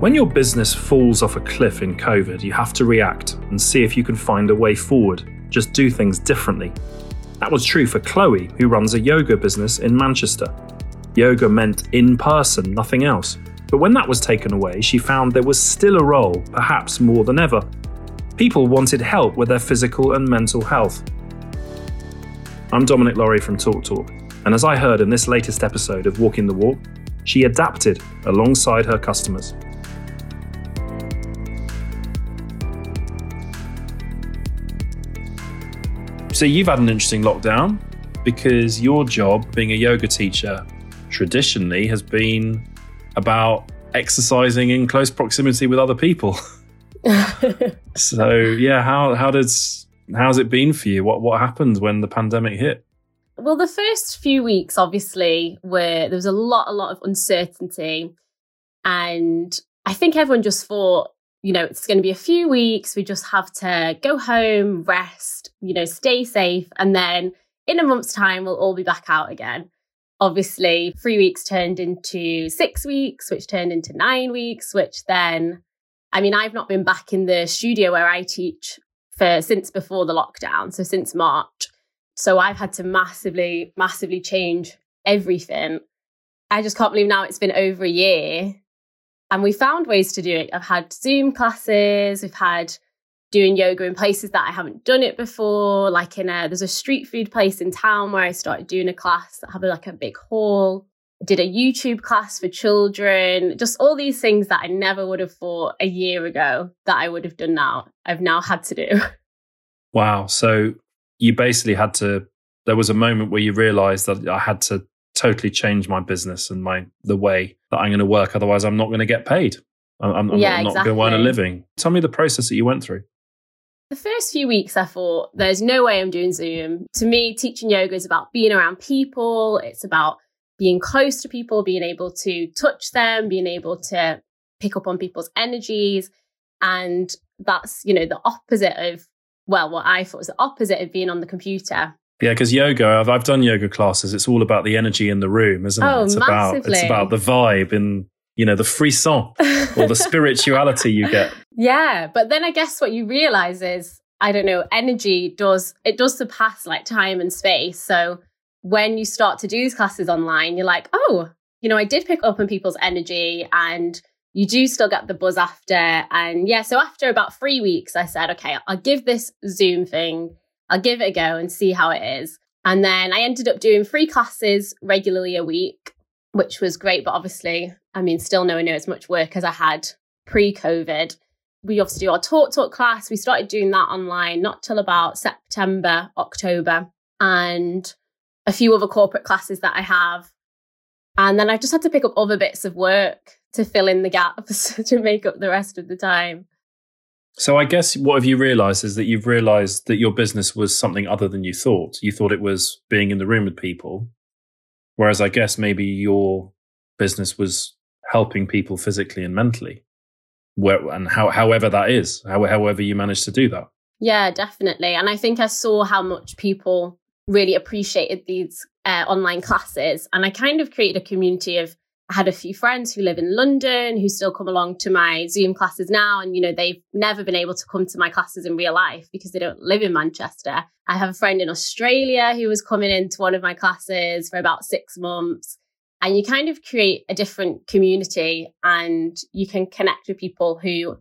When your business falls off a cliff in COVID, you have to react and see if you can find a way forward. Just do things differently. That was true for Chloe, who runs a yoga business in Manchester. Yoga meant in person, nothing else. But when that was taken away, she found there was still a role, perhaps more than ever. People wanted help with their physical and mental health. I'm Dominic Laurie from TalkTalk, and as I heard in this latest episode of Walking the Walk, she adapted alongside her customers. So you've had an interesting lockdown because your job, being a yoga teacher, traditionally has been about exercising in close proximity with other people. so yeah, how how does how's it been for you? What what happened when the pandemic hit? Well, the first few weeks, obviously, were there was a lot, a lot of uncertainty, and I think everyone just thought, you know, it's going to be a few weeks. We just have to go home, rest, you know, stay safe. And then in a month's time, we'll all be back out again. Obviously, three weeks turned into six weeks, which turned into nine weeks, which then, I mean, I've not been back in the studio where I teach for since before the lockdown. So since March. So I've had to massively, massively change everything. I just can't believe now it's been over a year and we found ways to do it. I've had Zoom classes, we've had doing yoga in places that I haven't done it before. Like in a there's a street food place in town where I started doing a class that have like a big hall. Did a YouTube class for children, just all these things that I never would have thought a year ago that I would have done now. I've now had to do. Wow. So you basically had to there was a moment where you realized that I had to totally change my business and my the way that I'm going to work. Otherwise, I'm not going to get paid. I'm, I'm yeah, not, exactly. going to earn a living. Tell me the process that you went through. The first few weeks, I thought, there's no way I'm doing Zoom. To me, teaching yoga is about being around people. It's about being close to people, being able to touch them, being able to pick up on people's energies. And that's, you know, the opposite of, well, what I thought was the opposite of being on the computer. Yeah, because yoga, I've, I've done yoga classes. It's all about the energy in the room, isn't it? Oh, it's about it's about the vibe and you know the frisson or the spirituality you get. Yeah, but then I guess what you realize is I don't know, energy does it does surpass like time and space. So when you start to do these classes online, you're like, oh, you know, I did pick up on people's energy and you do still get the buzz after. And yeah, so after about three weeks, I said, okay, I'll give this Zoom thing I'll give it a go and see how it is. And then I ended up doing three classes regularly a week, which was great. But obviously, I mean, still nowhere near as much work as I had pre COVID. We obviously do our TalkTalk class. We started doing that online not till about September, October, and a few other corporate classes that I have. And then I just had to pick up other bits of work to fill in the gaps to make up the rest of the time. So I guess what have you realized is that you've realized that your business was something other than you thought. You thought it was being in the room with people. Whereas I guess maybe your business was helping people physically and mentally. Where, and how, however that is, how, however you managed to do that. Yeah, definitely. And I think I saw how much people really appreciated these uh, online classes. And I kind of created a community of I had a few friends who live in London who still come along to my Zoom classes now. And, you know, they've never been able to come to my classes in real life because they don't live in Manchester. I have a friend in Australia who was coming into one of my classes for about six months. And you kind of create a different community and you can connect with people who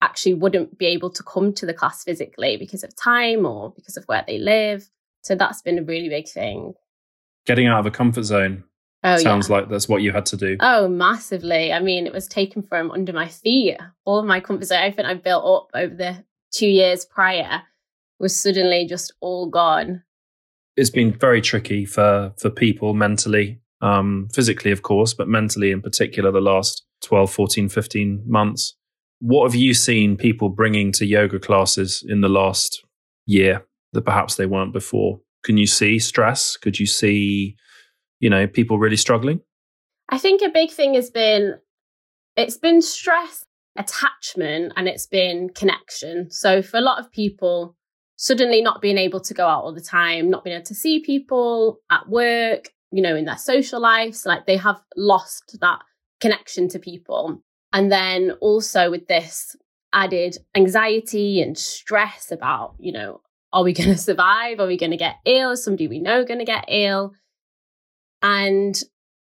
actually wouldn't be able to come to the class physically because of time or because of where they live. So that's been a really big thing. Getting out of a comfort zone Oh, Sounds yeah. like that's what you had to do. Oh, massively. I mean, it was taken from under my feet. All of my comfort zone, everything I built up over the two years prior was suddenly just all gone. It's been very tricky for for people mentally, um, physically, of course, but mentally in particular, the last 12, 14, 15 months. What have you seen people bringing to yoga classes in the last year that perhaps they weren't before? Can you see stress? Could you see you know, people really struggling? I think a big thing has been it's been stress, attachment, and it's been connection. So for a lot of people, suddenly not being able to go out all the time, not being able to see people at work, you know, in their social lives, like they have lost that connection to people. And then also with this added anxiety and stress about, you know, are we going to survive? Are we going to get ill? Is somebody we know going to get ill? And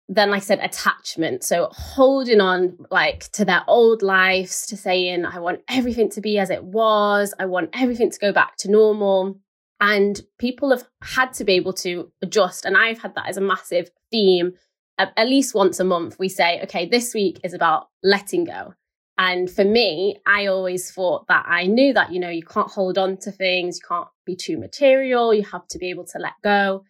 then, like I said, attachment. So holding on like to their old lives, to saying, I want everything to be as it was. I want everything to go back to normal. And people have had to be able to adjust. And I've had that as a massive theme. At, least once a month, we say, okay, this week is about letting go. And for me, I always thought that I knew that, you know, you can't hold on to things, you can't be too material, you have to be able to let go.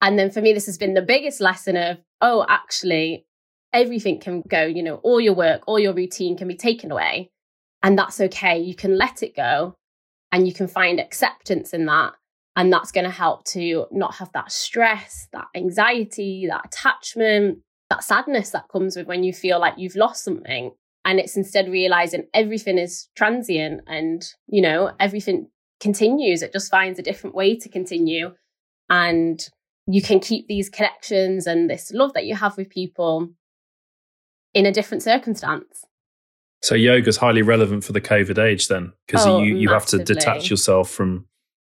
And then for me, this has been the biggest lesson of, oh, actually, everything can go, you know, all your work, all your routine can be taken away. And that's okay. You can let it go and you can find acceptance in that. And that's going to help to not have that stress, that anxiety, that attachment, that sadness that comes with when you feel like you've lost something. And it's instead realizing everything is transient and, you know, everything continues. It just finds a different way to continue. And you can keep these connections and this love that you have with people in a different circumstance. So yoga is highly relevant for the COVID age then, because oh, you, you have to detach yourself from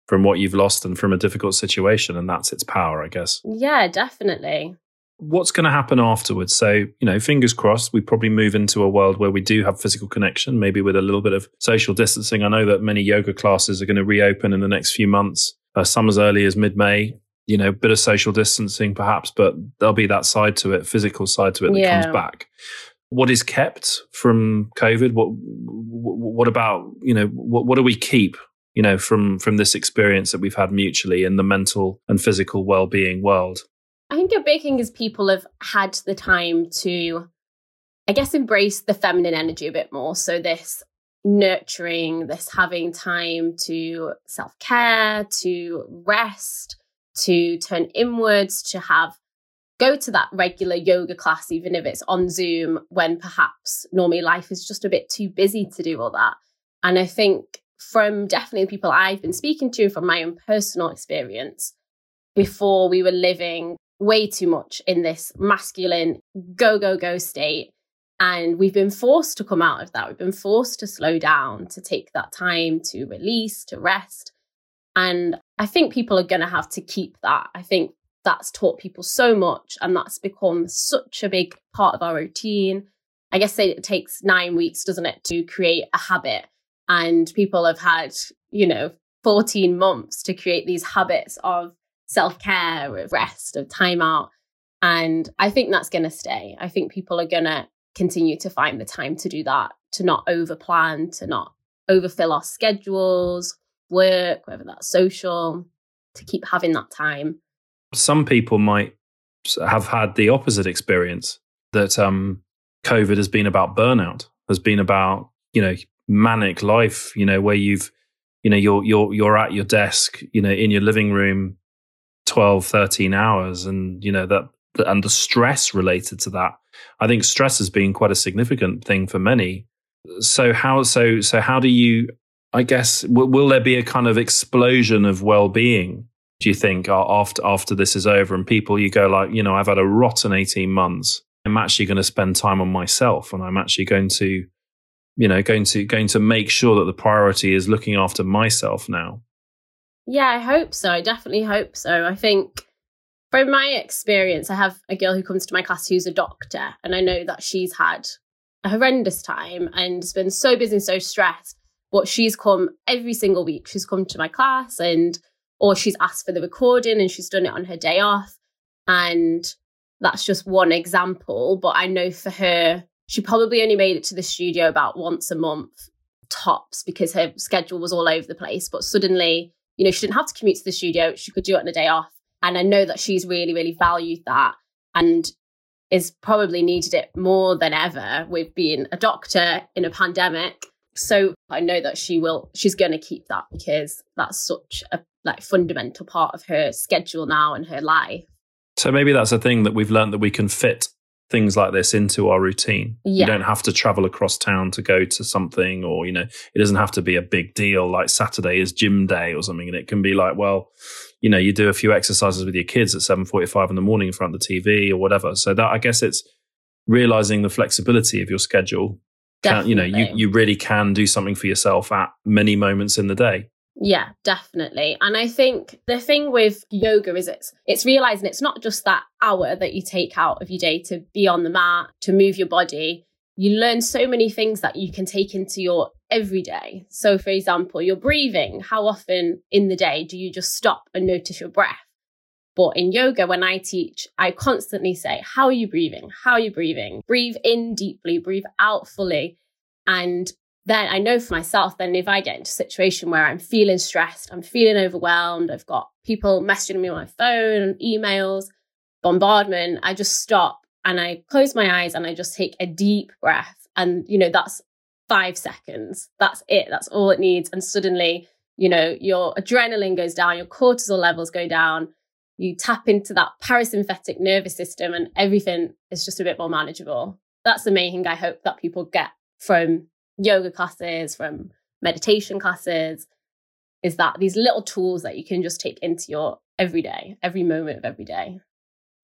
from what you've lost and from a difficult situation, and that's its power, I guess. Yeah, definitely. What's going to happen afterwards? So, you know, fingers crossed, we probably move into a world where we do have physical connection, maybe with a little bit of social distancing. I know that many yoga classes are going to reopen in the next few months, uh, some as early as mid May you know, bit of social distancing perhaps, but there'll be that side to it, physical side to it that yeah. comes back. What is kept from COVID? What what about you know what what do we keep you know from from this experience that we've had mutually in the mental and physical well being world? I think a big thing is people have had the time to, I guess, embrace the feminine energy a bit more. So this nurturing, this having time to self care, to rest to turn inwards, to have go to that regular yoga class, even if it's on Zoom, when perhaps normally life is just a bit too busy to do all that. And I think from definitely people I've been speaking to, from my own personal experience, before we were living way too much in this masculine go, go, go state. And we've been forced to come out of that. We've been forced to slow down, to take that time to release, to rest. And I think people are going to have to keep that. I think that's taught people so much and that's become such a big part of our routine. I guess it takes nine weeks, doesn't it, to create a habit? And people have had, you know, 14 months to create these habits of self care, of rest, of time out. And I think that's going to stay. I think people are going to continue to find the time to do that, to not over plan, to not overfill our schedules, work, whether that's social, to keep having that time. Some people might have had the opposite experience that um, COVID has been about burnout, has been about, you know, manic life, you know, where you've, you know, you're, you're, you're at your desk, you know, in your living room 12, 13 hours and, you know, that, and the stress related to that. I think stress has been quite a significant thing for many. So how, so, so how do you, I guess w- will there be a kind of explosion of well-being? Do you think after after this is over and people you go like you know I've had a rotten eighteen months. I'm actually going to spend time on myself and I'm actually going to you know going to going to make sure that the priority is looking after myself now. Yeah, I hope so. I definitely hope so. I think from my experience, I have a girl who comes to my class who's a doctor, and I know that she's had a horrendous time and has been so busy and so stressed but she's come every single week. She's come to my class and or she's asked for the recording and she's done it on her day off. And that's just one example. But I know for her, she probably only made it to the studio about once a month tops because her schedule was all over the place. But suddenly, you know, she didn't have to commute to the studio. She could do it on a day off. And I know that she's really, really valued that and is probably needed it more than ever with being a doctor in a pandemic so I know that she will she's going to keep that because that's such a like fundamental part of her schedule now and her life. So maybe that's a thing that we've learned that we can fit things like this into our routine. Yeah. You don't have to travel across town to go to something or you know it doesn't have to be a big deal like Saturday is gym day or something and it can be like well you know you do a few exercises with your kids at 7:45 in the morning in front of the TV or whatever. So that I guess it's realizing the flexibility of your schedule can, you know, you, you really can do something for yourself at many moments in the day. Yeah, definitely. And I think the thing with yoga is it's it's realizing it's not just that hour that you take out of your day to be on the mat, to move your body. You learn so many things that you can take into your everyday. So for example, you're breathing. How often in the day do you just stop and notice your breath? But in yoga, when I teach, I constantly say, How are you breathing? How are you breathing? Breathe in deeply, breathe out fully. And then I know for myself, then if I get into a situation where I'm feeling stressed, I'm feeling overwhelmed, I've got people messaging me on my phone, emails, bombardment, I just stop and I close my eyes and I just take a deep breath. And, you know, that's five seconds. That's it. That's all it needs. And suddenly, you know, your adrenaline goes down, your cortisol levels go down, you tap into that parasympathetic nervous system, and everything is just a bit more manageable. That's the main thing I hope that people get from yoga classes, from meditation classes, is that these little tools that you can just take into your everyday, every moment of every day.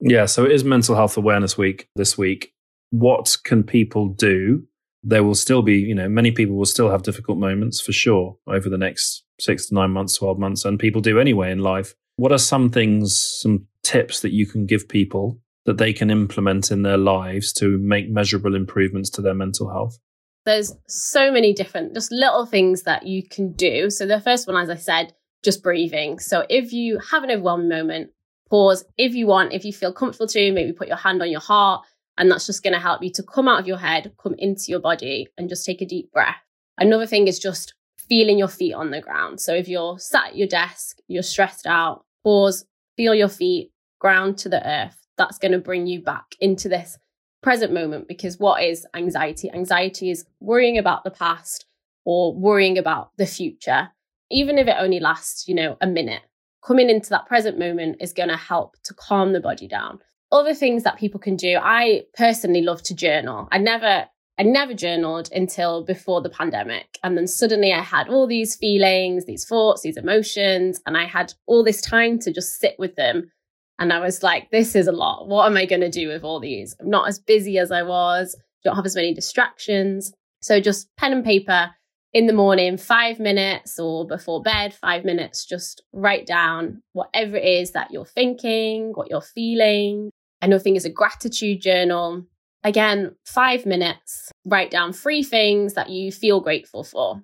Yeah, so it is Mental Health Awareness Week this week. What can people do? There will still be, you know, many people will still have difficult moments for sure over the next six to nine months, 12 months, and people do anyway in life. What are some things, some tips that you can give people that they can implement in their lives to make measurable improvements to their mental health? There's so many different, just little things that you can do. So, the first one, as I said, just breathing. So, if you have an overwhelming moment, pause. If you want, if you feel comfortable to, maybe put your hand on your heart, and that's just going to help you to come out of your head, come into your body, and just take a deep breath. Another thing is just feeling your feet on the ground. So, if you're sat at your desk, you're stressed out, pause, feel your feet, ground to the earth. That's going to bring you back into this present moment because what is anxiety? Anxiety is worrying about the past or worrying about the future, even if it only lasts, you know, a minute. Coming into that present moment is going to help to calm the body down. Other things that people can do, I personally love to journal. I never I never journaled until before the pandemic. And then suddenly I had all these feelings, these thoughts, these emotions, and I had all this time to just sit with them and I was like, this is a lot. What am I going to do with all these? I'm not as busy as I was, don't have as many distractions. So just pen and paper in the morning, five minutes or before bed, five minutes, just write down whatever it is that you're thinking, what you're feeling. Another thing is a gratitude journal. Again, five minutes, write down three things that you feel grateful for.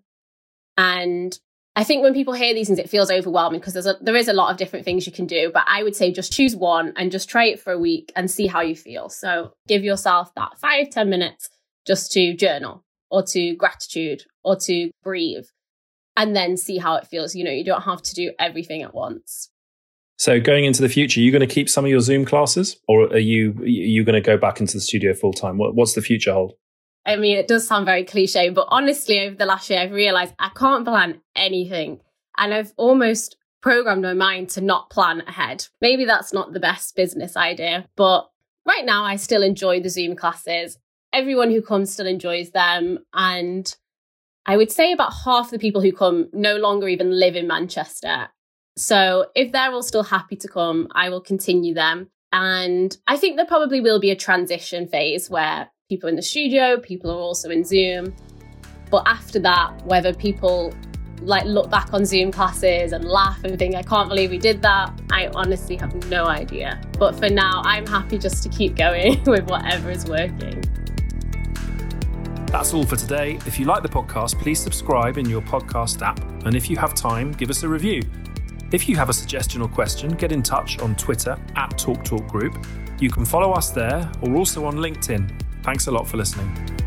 And I think when people hear these things, it feels overwhelming because there's a, there is a lot of different things you can do. But I would say just choose one and just try it for a week and see how you feel. So give yourself that five ten minutes just to journal or to gratitude or to breathe and then see how it feels. You know, you don't have to do everything at once. So going into the future, are you going to keep some of your Zoom classes or are you are you going to go back into the studio full time? What, what's the future hold? I mean, it does sound very cliche, but honestly, over the last year, I've realized I can't plan anything. And I've almost programmed my mind to not plan ahead. Maybe that's not the best business idea, but right now, I still enjoy the Zoom classes. Everyone who comes still enjoys them. And I would say about half the people who come no longer even live in Manchester. So if they're all still happy to come, I will continue them. And I think there probably will be a transition phase where people in the studio, people are also in Zoom. But after that, whether people like look back on Zoom classes and laugh and think, I can't believe we did that, I honestly have no idea. But for now, I'm happy just to keep going with whatever is working. That's all for today. If you like the podcast, please subscribe in your podcast app. And if you have time, give us a review. If you have a suggestion or question, get in touch on Twitter at TalkTalk Group. You can follow us there or also on LinkedIn. Thanks a lot for listening.